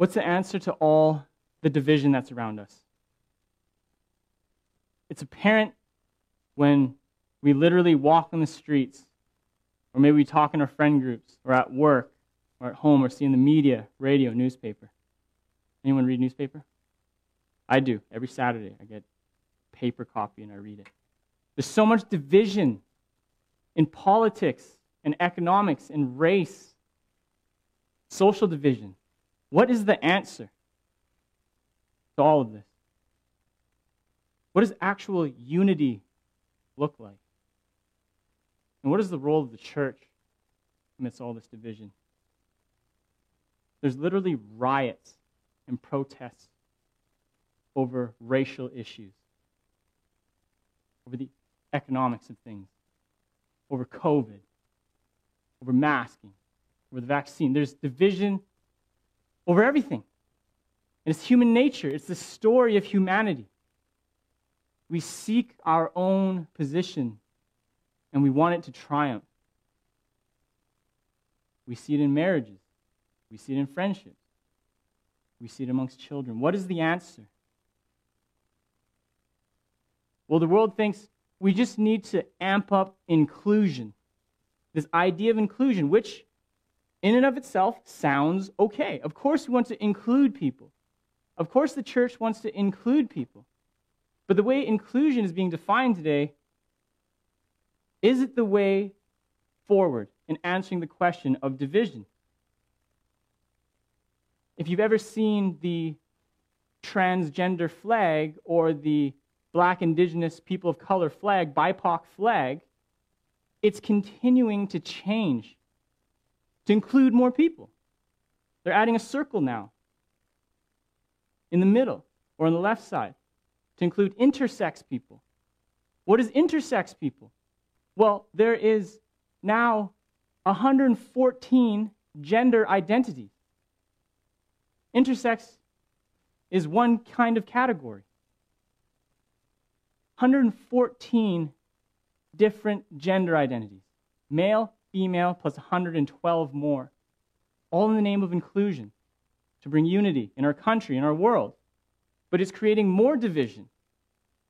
What's the answer to all the division that's around us? It's apparent when we literally walk on the streets, or maybe we talk in our friend groups, or at work, or at home, or see in the media, radio, newspaper. Anyone read newspaper? I do. Every Saturday, I get paper copy and I read it. There's so much division in politics and economics and race, social division. What is the answer to all of this? What does actual unity look like? And what is the role of the church amidst all this division? There's literally riots and protests over racial issues, over the economics of things, over COVID, over masking, over the vaccine. There's division over everything. And it's human nature, it's the story of humanity. We seek our own position and we want it to triumph. We see it in marriages, we see it in friendships, we see it amongst children. What is the answer? Well, the world thinks we just need to amp up inclusion. This idea of inclusion, which in and of itself sounds okay. Of course, we want to include people. Of course, the church wants to include people. But the way inclusion is being defined today, is it the way forward in answering the question of division? If you've ever seen the transgender flag or the black, indigenous, people of color flag, BIPOC flag, it's continuing to change to include more people. They're adding a circle now in the middle or on the left side to include intersex people. What is intersex people? Well, there is now 114 gender identities. Intersex is one kind of category. 114 different gender identities male, female, plus 112 more, all in the name of inclusion to bring unity in our country, in our world. But it's creating more division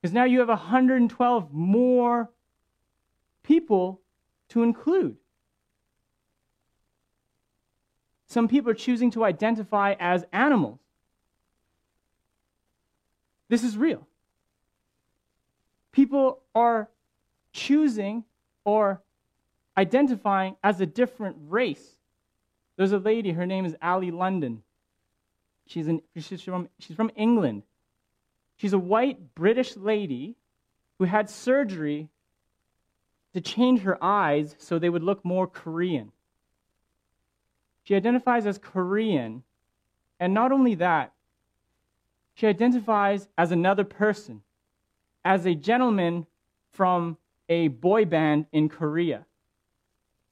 because now you have 112 more people to include. Some people are choosing to identify as animals. This is real people are choosing or identifying as a different race. There's a lady, her name is Oli London. She's, in, she's, from, she's from England. She's a white British lady who had surgery to change her eyes so they would look more Korean. She identifies as Korean, and not only that, she identifies as another person as a gentleman from a boy band in Korea.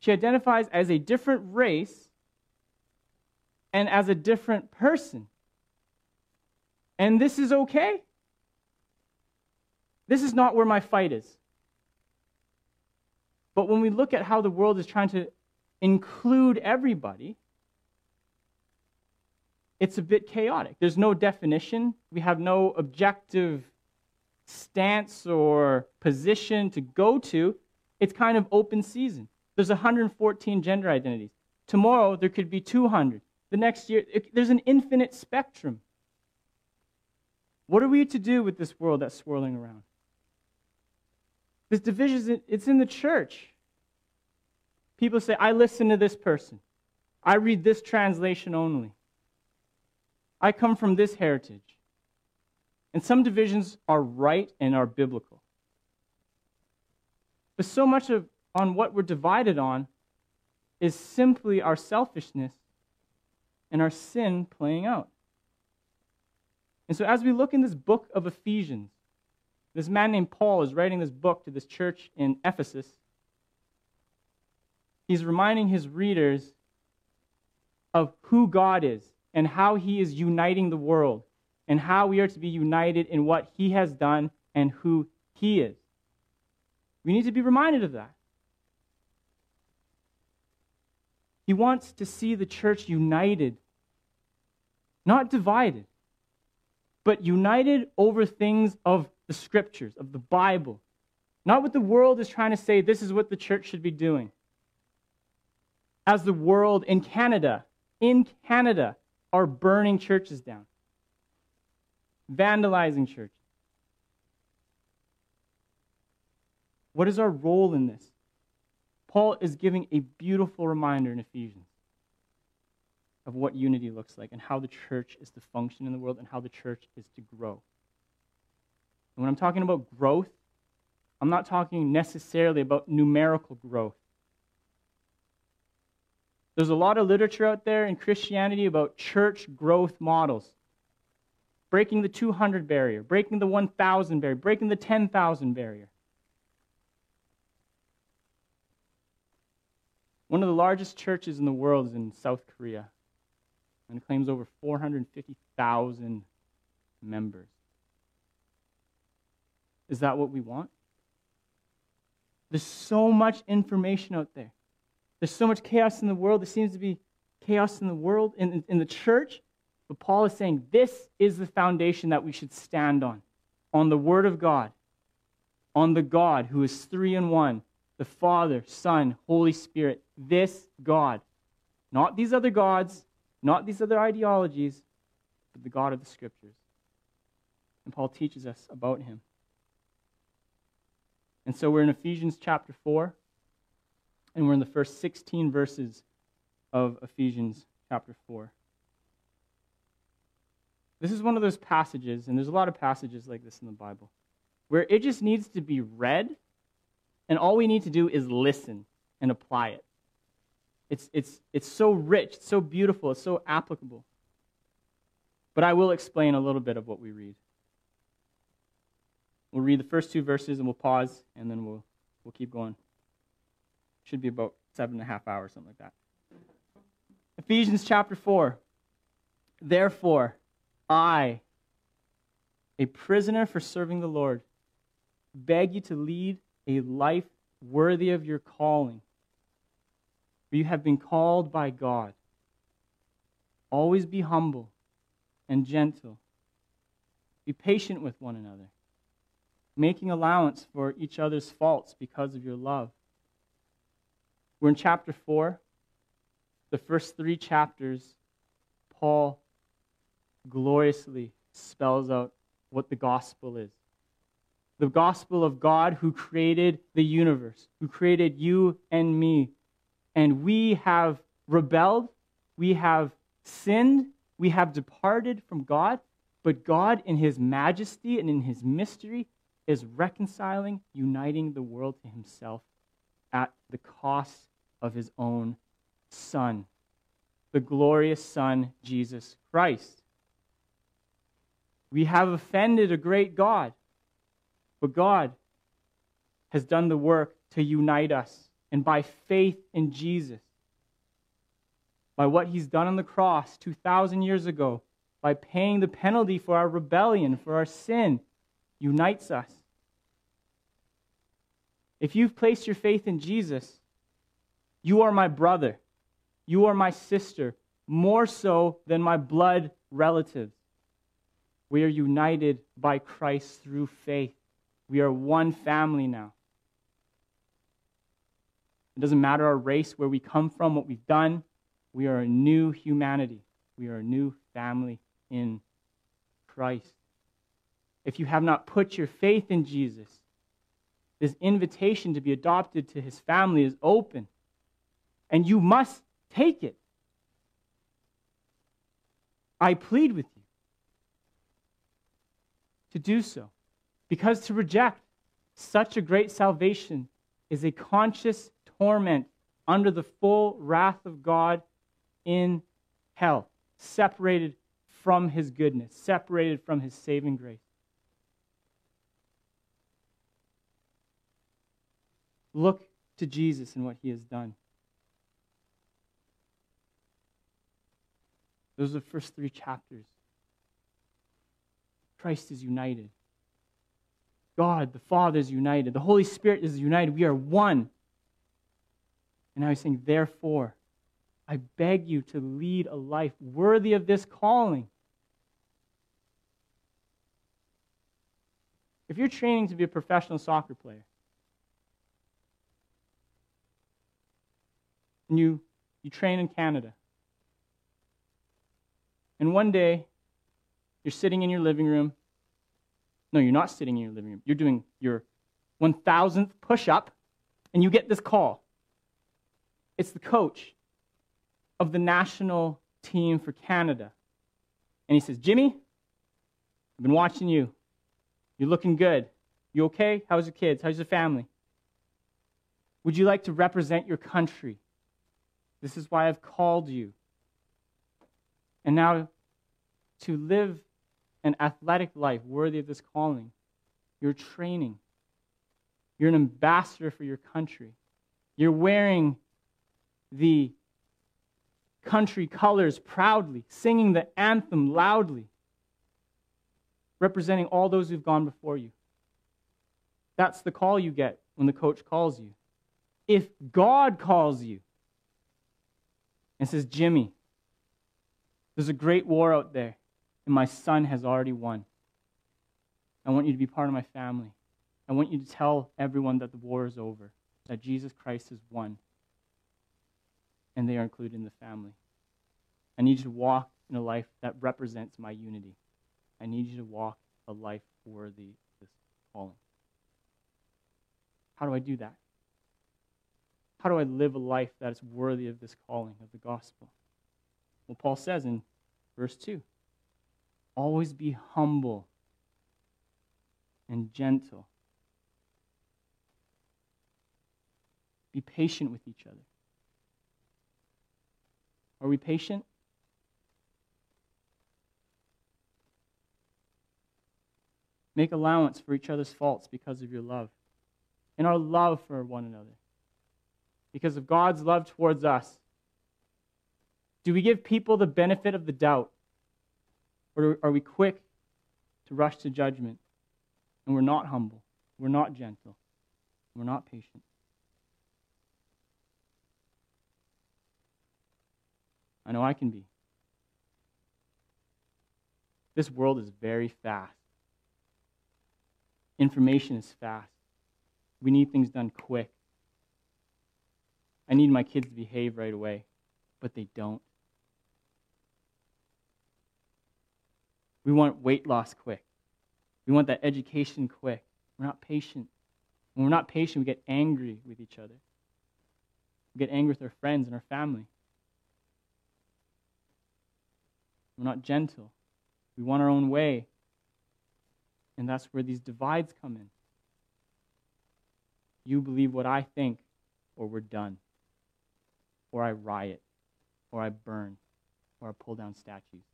She identifies as a different race and as a different person. And this is okay. This is not where my fight is. But when we look at how the world is trying to include everybody, it's a bit chaotic. There's no definition, we have no objective stance or position to go to, it's kind of open season. There's 114 gender identities. Tomorrow, there could be 200. The next year, it, there's an infinite spectrum. What are we to do with this world that's swirling around? This division, it's in the church. People say, I listen to this person. I read this translation only. I come from this heritage. And some divisions are right and are biblical. But so much of on what we're divided on is simply our selfishness and our sin playing out. And so as we look in this book of Ephesians, this man named Paul is writing this book to this church in Ephesus. He's reminding his readers of who God is and how he is uniting the world and how we are to be united in what he has done and who he is. We need to be reminded of that. He wants to see the church united not divided, but united over things of the scriptures, of the Bible. Not what the world is trying to say, this is what the church should be doing. As the world in Canada, in Canada, are burning churches down, vandalizing churches. What is our role in this? Paul is giving a beautiful reminder in Ephesians of what unity looks like and how the church is to function in the world and how the church is to grow. And when I'm talking about growth, I'm not talking necessarily about numerical growth. There's a lot of literature out there in Christianity about church growth models. Breaking the 200 barrier, breaking the 1,000 barrier, breaking the 10,000 barrier. One of the largest churches in the world is in South Korea, and claims over 450,000 members. Is that what we want? There's so much information out there. There's so much chaos in the world. There seems to be chaos in the world, in, in the church. But Paul is saying this is the foundation that we should stand on on the Word of God, on the God who is three in one the Father, Son, Holy Spirit. This God. Not these other gods, not these other ideologies, but the God of the Scriptures. And Paul teaches us about him. And so we're in Ephesians chapter 4. And we're in the first 16 verses of Ephesians chapter 4. This is one of those passages, and there's a lot of passages like this in the Bible, where it just needs to be read, and all we need to do is listen and apply it. It's, it's, it's so rich, it's so beautiful, it's so applicable. But I will explain a little bit of what we read. We'll read the first two verses and we'll pause, and then we'll, we'll keep going. Should be about seven and a half hours, something like that. Ephesians chapter 4. Therefore, I, a prisoner for serving the Lord, beg you to lead a life worthy of your calling. For you have been called by God. Always be humble and gentle. Be patient with one another, making allowance for each other's faults because of your love. We're in chapter 4. The first three chapters, Paul gloriously spells out what the gospel is. The gospel of God who created the universe, who created you and me. And we have rebelled, we have sinned, we have departed from God, but God, in his majesty and in his mystery, is reconciling, uniting the world to himself at the cost of his own Son, the glorious Son, Jesus Christ. We have offended a great God, but God has done the work to unite us. And by faith in Jesus, by what he's done on the cross 2,000 years ago, by paying the penalty for our rebellion, for our sin, unites us. If you've placed your faith in Jesus, you are my brother. You are my sister, more so than my blood relatives. We are united by Christ through faith. We are one family now. It doesn't matter our race, where we come from, what we've done. We are a new humanity. We are a new family in Christ. If you have not put your faith in Jesus, this invitation to be adopted to his family is open and you must take it. I plead with you to do so. Because to reject such a great salvation is a conscious torment under the full wrath of God in hell, separated from his goodness, separated from his saving grace. Look to Jesus and what he has done. Those are the first three chapters. Christ is united. God, the Father, is united. The Holy Spirit is united. We are one. And now he's saying, therefore, I beg you to lead a life worthy of this calling. If you're training to be a professional soccer player, and you, you train in Canada, and one day you're sitting in your living room. No, you're not sitting in your living room. You're doing your 1000th push up, and you get this call. It's the coach of the national team for Canada. And he says, Jimmy, I've been watching you. You're looking good. You okay? How's your kids? How's your family? Would you like to represent your country? This is why I've called you. And now, to live an athletic life worthy of this calling, you're training. You're an ambassador for your country. You're wearing the country colors proudly, singing the anthem loudly, representing all those who've gone before you. That's the call you get when the coach calls you. If God calls you and says, Jimmy, there's a great war out there, and my son has already won. I want you to be part of my family. I want you to tell everyone that the war is over, that Jesus Christ has won and they are included in the family. I need you to walk in a life that represents my unity. I need you to walk a life worthy of this calling. How do I do that? How do I live a life that is worthy of this calling of the gospel? Well, Paul says in verse 2 always be humble and gentle. Be patient with each other. Are we patient? Make allowance for each other's faults because of your love and our love for one another. Because of God's love towards us. Do we give people the benefit of the doubt? Or are we quick to rush to judgment? And we're not humble, we're not gentle, we're not patient. I know I can be. This world is very fast. Information is fast. We need things done quick. I need my kids to behave right away, but they don't. We want weight loss quick. We want that education quick. We're not patient. When we're not patient, we get angry with each other. We get angry with our friends and our family. We're not gentle. We want our own way. And that's where these divides come in. You believe what I think, or we're done. Or I riot, or I burn, or I pull down statues.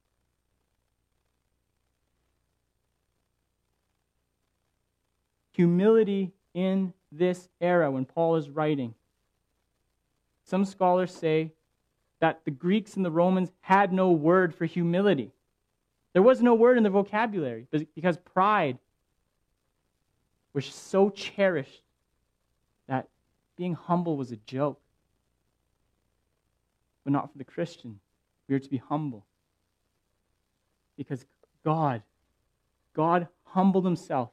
Humility in this era when Paul is writing. Some scholars say that the Greeks and the Romans had no word for humility. There was no word in their vocabulary because pride was so cherished that being humble was a joke. But not for the Christian. We are to be humble. Because God, God humbled himself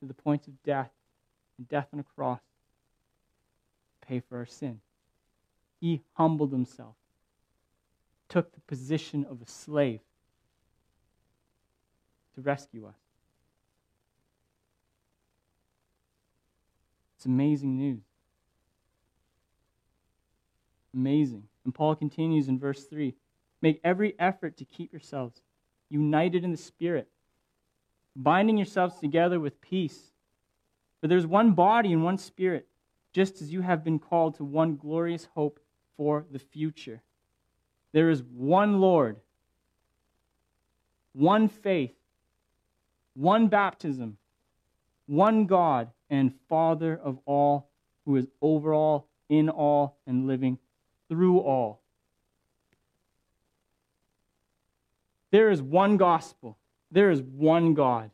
to the point of death, and death on a cross, to pay for our sin. He humbled himself took the position of a slave to rescue us. It's amazing news. Amazing. And Paul continues in verse 3 Make every effort to keep yourselves united in the Spirit, binding yourselves together with peace. For there's one body and one Spirit, just as you have been called to one glorious hope for the future. There is one Lord, one faith, one baptism, one God and Father of all, who is over all, in all, and living through all. There is one gospel. There is one God.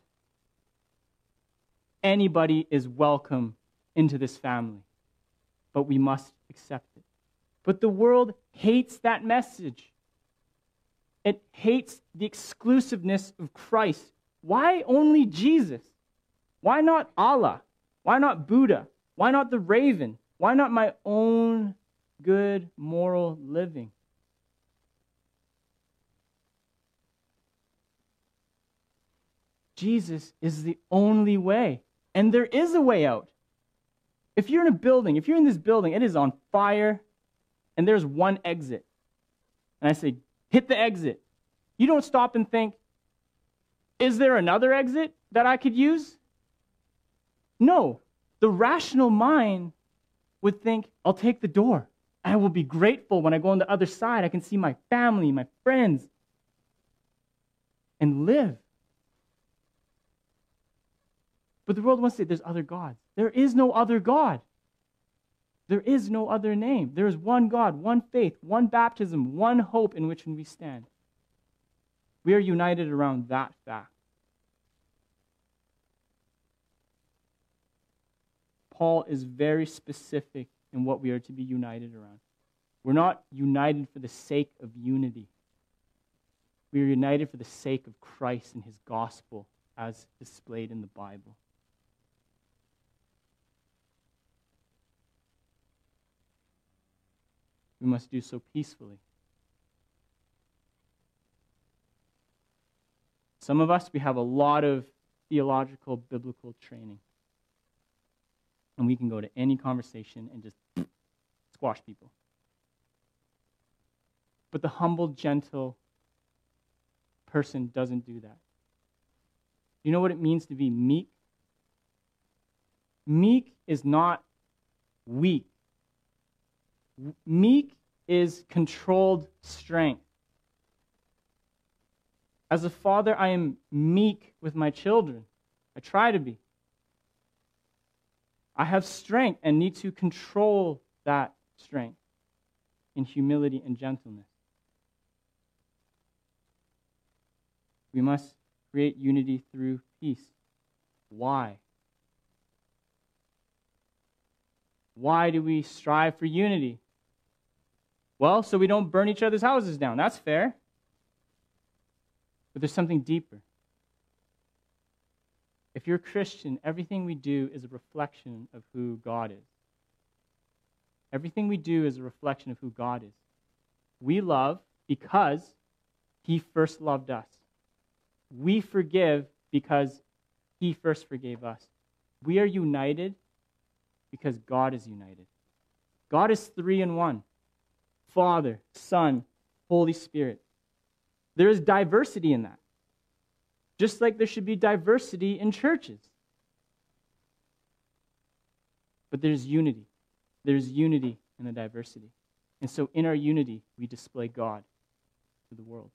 Anybody is welcome into this family, but we must accept it. But the world hates that message. It hates the exclusiveness of Christ. Why only Jesus? Why not Allah? Why not Buddha? Why not the raven? Why not my own good moral living? Jesus is the only way. And there is a way out. If you're in a building, if you're in this building, it is on fire, and there's one exit. And I say, hit the exit. You don't stop and think, is there another exit that I could use? No. The rational mind would think, I'll take the door. I will be grateful when I go on the other side. I can see my family, my friends, and live. But the world wants to say there's other gods. There is no other God. There is no other name. There is one God, one faith, one baptism, one hope in which we stand. We are united around that fact. Paul is very specific in what we are to be united around. We're not united for the sake of unity. We are united for the sake of Christ and his gospel as displayed in the Bible. We must do so peacefully. Some of us, we have a lot of theological, biblical training. And we can go to any conversation and just squash people. But the humble, gentle person doesn't do that. You know what it means to be meek? Meek is not weak. Meek is controlled strength. As a father, I am meek with my children. I try to be. I have strength and need to control that strength in humility and gentleness. We must create unity through peace. Why? Why do we strive for unity? Well, so we don't burn each other's houses down. That's fair. But there's something deeper. If you're a Christian, everything we do is a reflection of who God is. Everything we do is a reflection of who God is. We love because He first loved us. We forgive because He first forgave us. We are united because God is united. God is three in one. Father, Son, Holy Spirit. There is diversity in that. Just like there should be diversity in churches. But there's unity. There's unity in the diversity. And so in our unity, we display God to the world.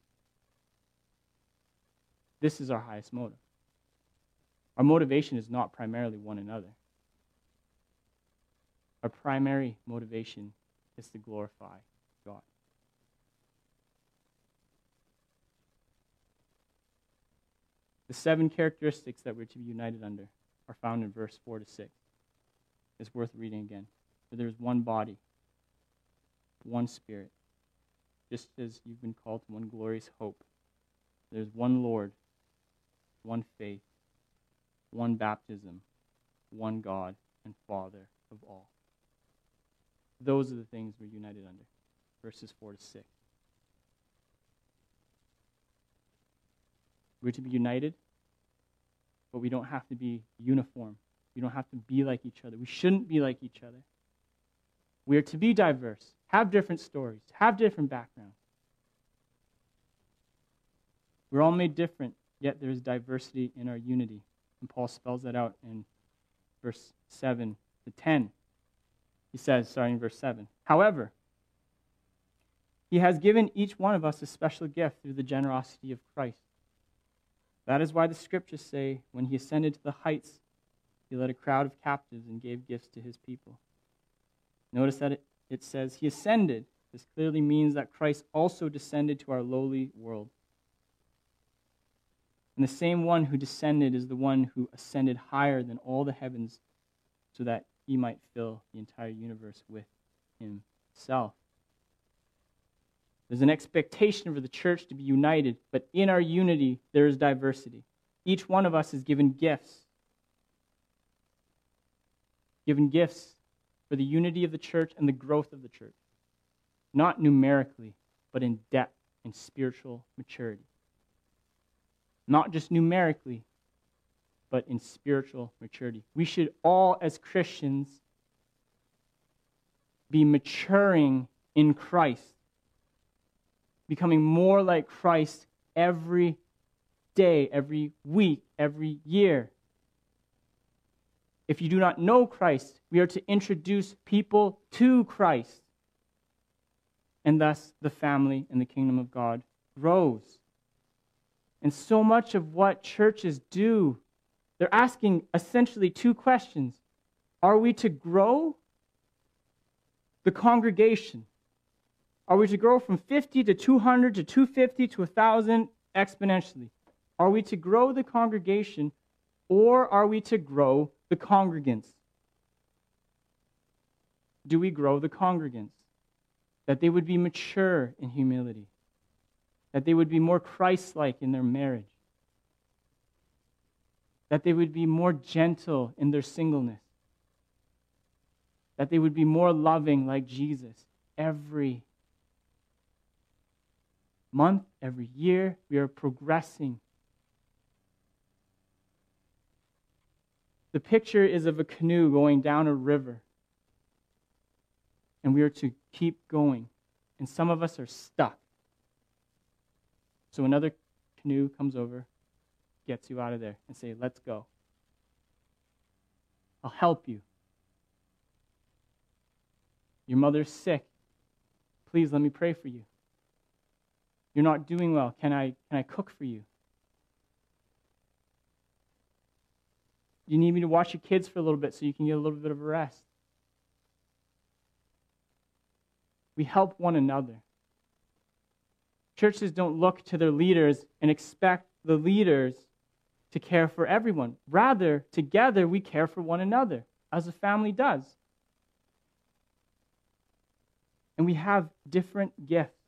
This is our highest motive. Our motivation is not primarily one another. Our primary motivation is to glorify God. The seven characteristics that we're to be united under are found in verse 4 to 6. It's worth reading again. For there is one body, one spirit, just as you've been called to one glorious hope. There's one Lord, one faith, one baptism, one God and Father of all. Those are the things we're united under verses 4 to 6. We're to be united, but we don't have to be uniform. We don't have to be like each other. We shouldn't be like each other. We are to be diverse, have different stories, have different backgrounds. We're all made different, yet there is diversity in our unity. And Paul spells that out in verse 7 to 10. He says, starting in verse 7, However, he has given each one of us a special gift through the generosity of Christ. That is why the scriptures say, when he ascended to the heights, he led a crowd of captives and gave gifts to his people. Notice that it, it says, He ascended. This clearly means that Christ also descended to our lowly world. And the same one who descended is the one who ascended higher than all the heavens so that he might fill the entire universe with himself. There's an expectation for the church to be united, but in our unity, there is diversity. Each one of us is given gifts. Given gifts for the unity of the church and the growth of the church. Not numerically, but in depth and spiritual maturity. Not just numerically, but in spiritual maturity. We should all, as Christians, be maturing in Christ, becoming more like Christ every day, every week, every year. If you do not know Christ, we are to introduce people to Christ. And thus, the family and the kingdom of God grows. And so much of what churches do, they're asking essentially two questions Are we to grow the congregation? Are we to grow from 50 to 200 to 250 to 1,000 exponentially? Are we to grow the congregation or are we to grow the congregants? Do we grow the congregants? That they would be mature in humility, that they would be more Christ like in their marriage, that they would be more gentle in their singleness, that they would be more loving like Jesus every month, every year. We are progressing The picture is of a canoe going down a river. And we are to keep going. And some of us are stuck. So another canoe comes over, gets you out of there, and say, Let's go. I'll help you. Your mother's sick. Please let me pray for you. You're not doing well. Can I, can I cook for you? You need me to watch your kids for a little bit so you can get a little bit of a rest. We help one another. Churches don't look to their leaders and expect the leaders to care for everyone. Rather, together we care for one another, as a family does. And we have different gifts.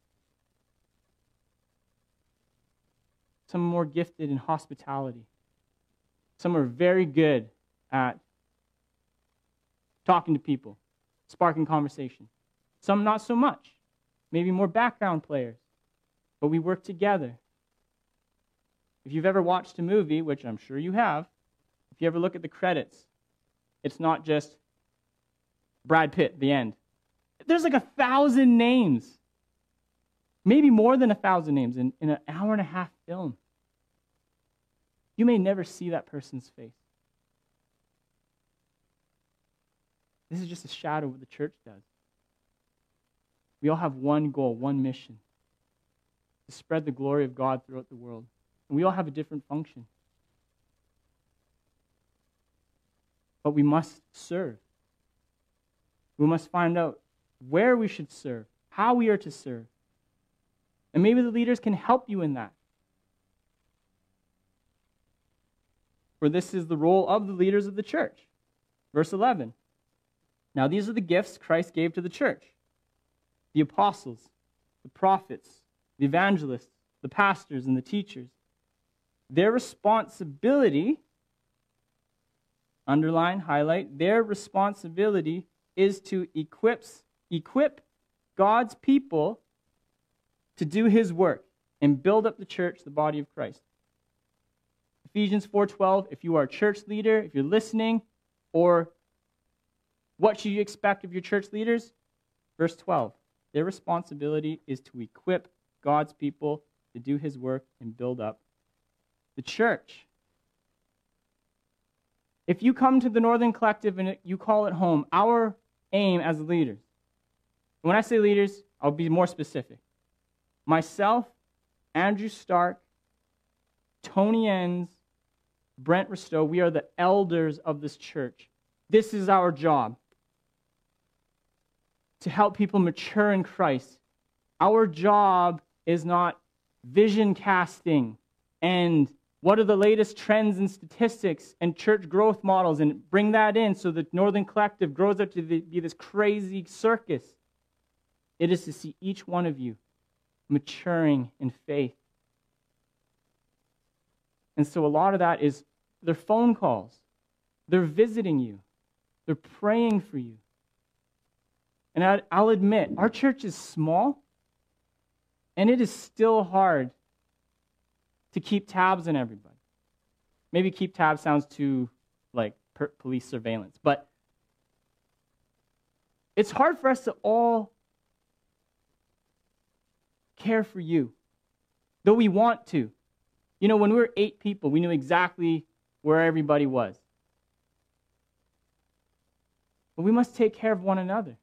Some are more gifted in hospitality. Some are very good at talking to people, sparking conversation. Some not so much. Maybe more background players. But we work together. If you've ever watched a movie, which I'm sure you have, if you ever look at the credits, it's not just Brad Pitt, the end. There's like a thousand names, maybe more than a thousand names in, in an hour and a half film. You may never see that person's face. This is just a shadow of what the church does. We all have one goal, one mission to spread the glory of God throughout the world. And we all have a different function. But we must serve. We must find out where we should serve, how we are to serve. And maybe the leaders can help you in that. For this is the role of the leaders of the church. Verse 11. Now, these are the gifts Christ gave to the church the apostles, the prophets, the evangelists, the pastors, and the teachers. Their responsibility, underline, highlight, their responsibility is to equip, equip God's people to do his work and build up the church, the body of Christ. Ephesians 4:12, if you are a church leader, if you're listening, or what should you expect of your church leaders? Verse 12. Their responsibility is to equip God's people to do his work and build up the church. If you come to the Northern Collective and you call it home, our aim as leaders, when I say leaders, I'll be more specific. Myself, Andrew Stark, Tony Enns, Brent Risto, we are the elders of this church. This is our job to help people mature in Christ. Our job is not vision casting and what are the latest trends and statistics and church growth models and bring that in so the Northern Collective grows up to be this crazy circus. It is to see each one of you maturing in faith. And so a lot of that is their phone calls, they're visiting you, they're praying for you. And I'll admit, our church is small, and it is still hard to keep tabs on everybody. Maybe keep tabs sounds too like police surveillance, but it's hard for us to all care for you, though we want to. You know, when we were eight people, we knew exactly where everybody was. But we must take care of one another.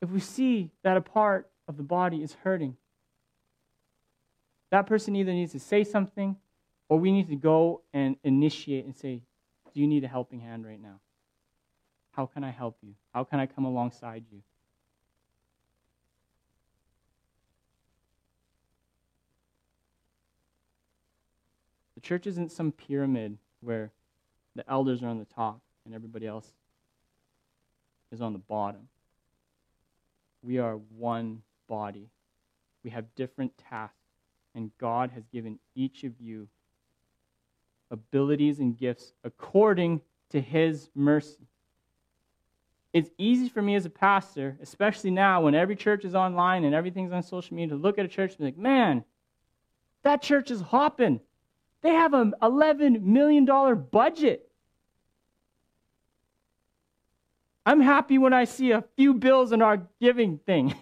If we see that a part of the body is hurting, that person either needs to say something or we need to go and initiate and say, Do you need a helping hand right now? How can I help you? How can I come alongside you? The church isn't some pyramid where the elders are on the top and everybody else is on the bottom. We are one body. We have different tasks, and God has given each of you abilities and gifts according to His mercy. It's easy for me as a pastor, especially now when every church is online and everything's on social media, to look at a church and be like, man, that church is hopping. They have an $11 million budget. I'm happy when I see a few bills in our giving thing.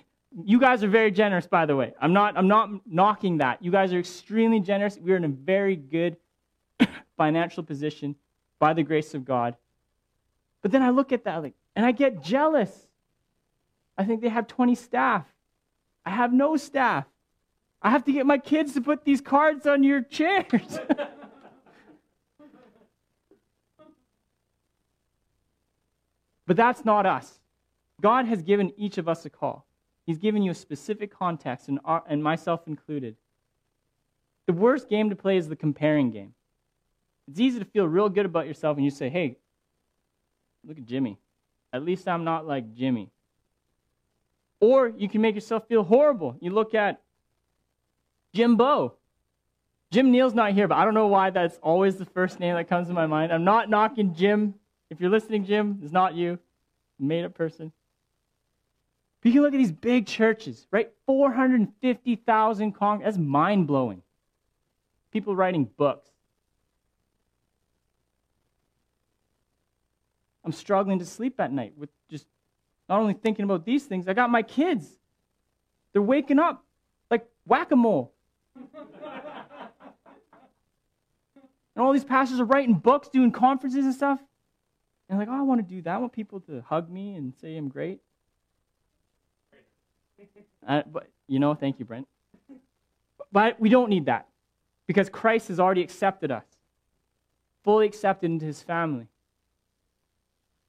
You guys are very generous, by the way. I'm not, I'm not knocking that. You guys are extremely generous. We're in a very good financial position by the grace of God. But then I look at that like, and I get jealous. I think they have 20 staff. I have no staff. I have to get my kids to put these cards on your chairs. but that's not us. God has given each of us a call. He's given you a specific context, and, and myself included. The worst game to play is the comparing game. It's easy to feel real good about yourself and you say, hey, look at Jimmy. At least I'm not like Jimmy. Or you can make yourself feel horrible. You look at Jim Bow. Jim Neal's not here, but I don't know why that's always the first name that comes to my mind. I'm not knocking Jim. If you're listening, Jim, it's not you. Made up person. But you can look at these big churches, right? 450,000 con. That's mind blowing. People writing books. I'm struggling to sleep at night with just not only thinking about these things, I got my kids. They're waking up like whack a mole. and all these pastors are writing books, doing conferences and stuff. And like, oh, I want to do that. I want people to hug me and say I'm great. Uh, but you know, thank you, Brent. But we don't need that because Christ has already accepted us, fully accepted into his family.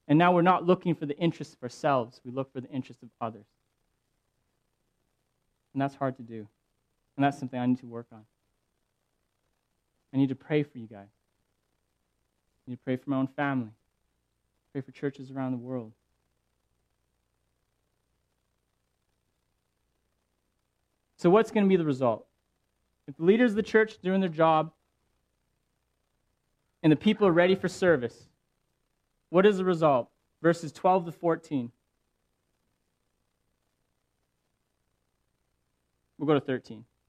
And now we're not looking for the interests of ourselves, we look for the interests of others. And that's hard to do. And that's something I need to work on. I need to pray for you guys. I need to pray for my own family. Pray for churches around the world. So, what's going to be the result? If the leaders of the church are doing their job and the people are ready for service, what is the result? Verses 12 to 14. We'll go to 13.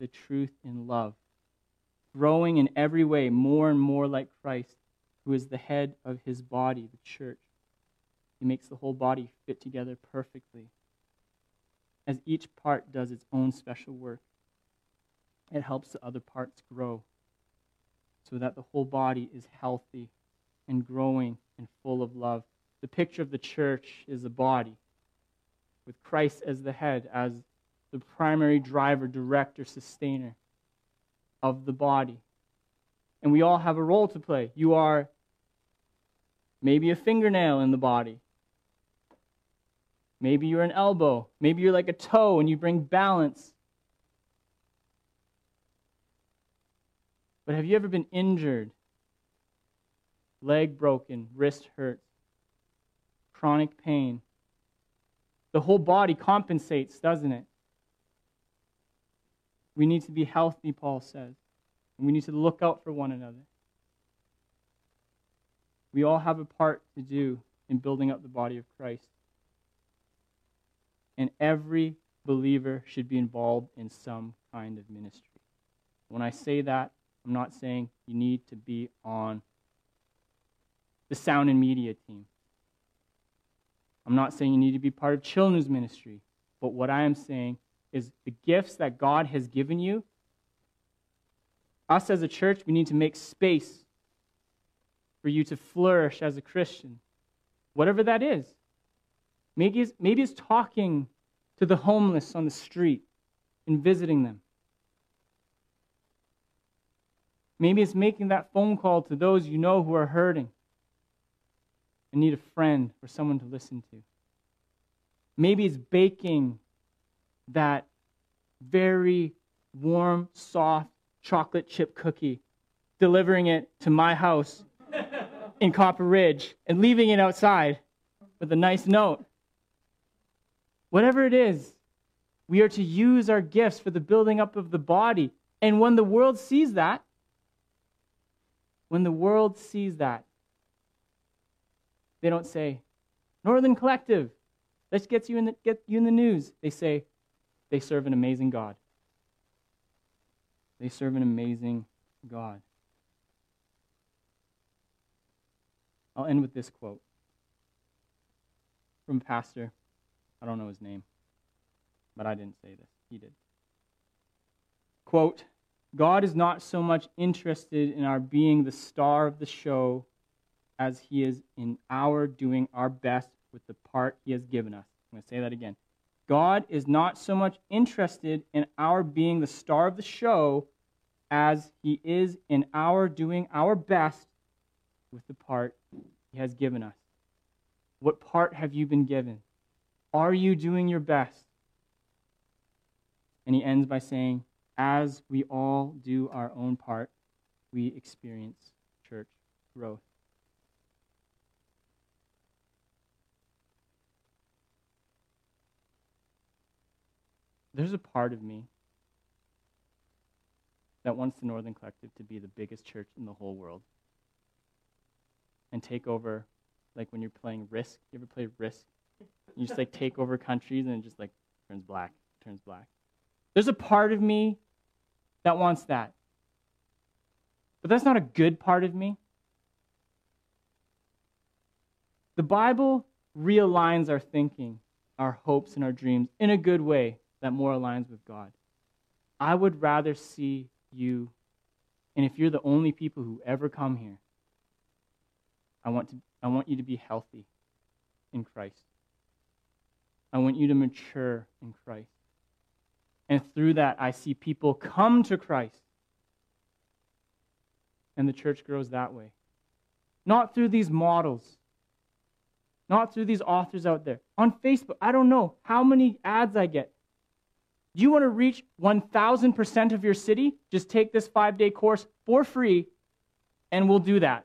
the truth in love, growing in every way more and more like Christ, who is the head of his body, the church. He makes the whole body fit together perfectly. As each part does its own special work, it helps the other parts grow so that the whole body is healthy and growing and full of love. The picture of the church is a body with Christ as the head, as the primary driver, director, sustainer of the body. And we all have a role to play. You are maybe a fingernail in the body. Maybe you're an elbow. Maybe you're like a toe and you bring balance. But have you ever been injured? Leg broken, wrist hurt, chronic pain. The whole body compensates, doesn't it? We need to be healthy, Paul says. And we need to look out for one another. We all have a part to do in building up the body of Christ. And every believer should be involved in some kind of ministry. When I say that, I'm not saying you need to be on the sound and media team. I'm not saying you need to be part of children's ministry. But what I am saying is the gifts that God has given you, us as a church, we need to make space for you to flourish as a Christian, whatever that is. Maybe it's, maybe it's talking to the homeless on the street and visiting them. Maybe it's making that phone call to those you know who are hurting and need a friend or someone to listen to. Maybe it's baking that very warm, soft chocolate chip cookie, delivering it to my house in Copper Ridge and leaving it outside with a nice note. Whatever it is, we are to use our gifts for the building up of the body. And when the world sees that, when the world sees that, they don't say, Northern Collective, let's get you in the, get you in the news. They say, they serve an amazing God. They serve an amazing God. I'll end with this quote from a pastor. I don't know his name, but I didn't say this. He did. Quote God is not so much interested in our being the star of the show as he is in our doing our best with the part he has given us. I'm going to say that again. God is not so much interested in our being the star of the show as he is in our doing our best with the part he has given us. What part have you been given? Are you doing your best? And he ends by saying, as we all do our own part, we experience church growth. There's a part of me that wants the Northern Collective to be the biggest church in the whole world and take over, like when you're playing Risk. You ever play Risk? You just like take over countries and it just like turns black, turns black. There's a part of me that wants that. But that's not a good part of me. The Bible realigns our thinking, our hopes, and our dreams in a good way that more aligns with God. I would rather see you, and if you're the only people who ever come here, I want, to, I want you to be healthy in Christ. I want you to mature in Christ. And through that, I see people come to Christ. And the church grows that way. Not through these models, not through these authors out there. On Facebook, I don't know how many ads I get. You want to reach 1000% of your city? Just take this five day course for free, and we'll do that.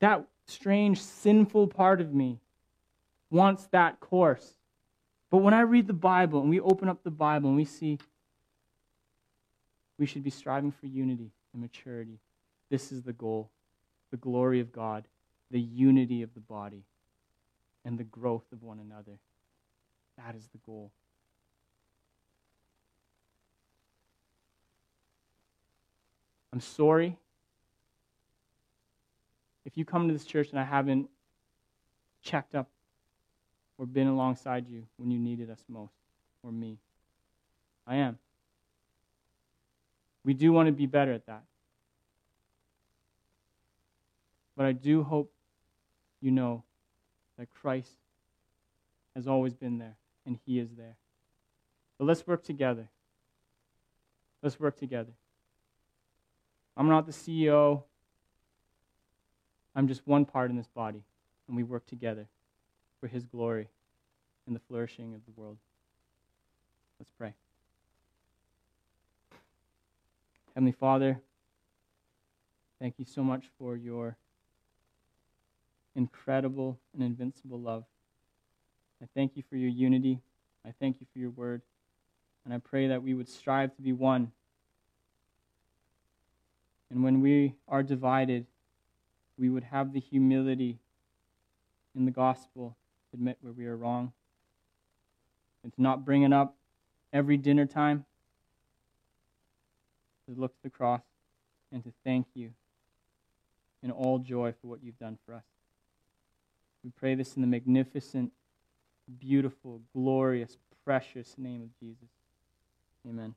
That strange, sinful part of me wants that course. But when I read the Bible and we open up the Bible and we see we should be striving for unity and maturity, this is the goal the glory of God, the unity of the body, and the growth of one another. That is the goal. I'm sorry if you come to this church and I haven't checked up or been alongside you when you needed us most, or me. I am. We do want to be better at that. But I do hope you know that Christ has always been there and He is there. But let's work together. Let's work together. I'm not the CEO. I'm just one part in this body, and we work together for His glory and the flourishing of the world. Let's pray. Heavenly Father, thank you so much for your incredible and invincible love. I thank you for your unity. I thank you for your word. And I pray that we would strive to be one. And when we are divided, we would have the humility in the gospel to admit where we are wrong and to not bring it up every dinner time, to look to the cross and to thank you in all joy for what you've done for us. We pray this in the magnificent, beautiful, glorious, precious name of Jesus. Amen.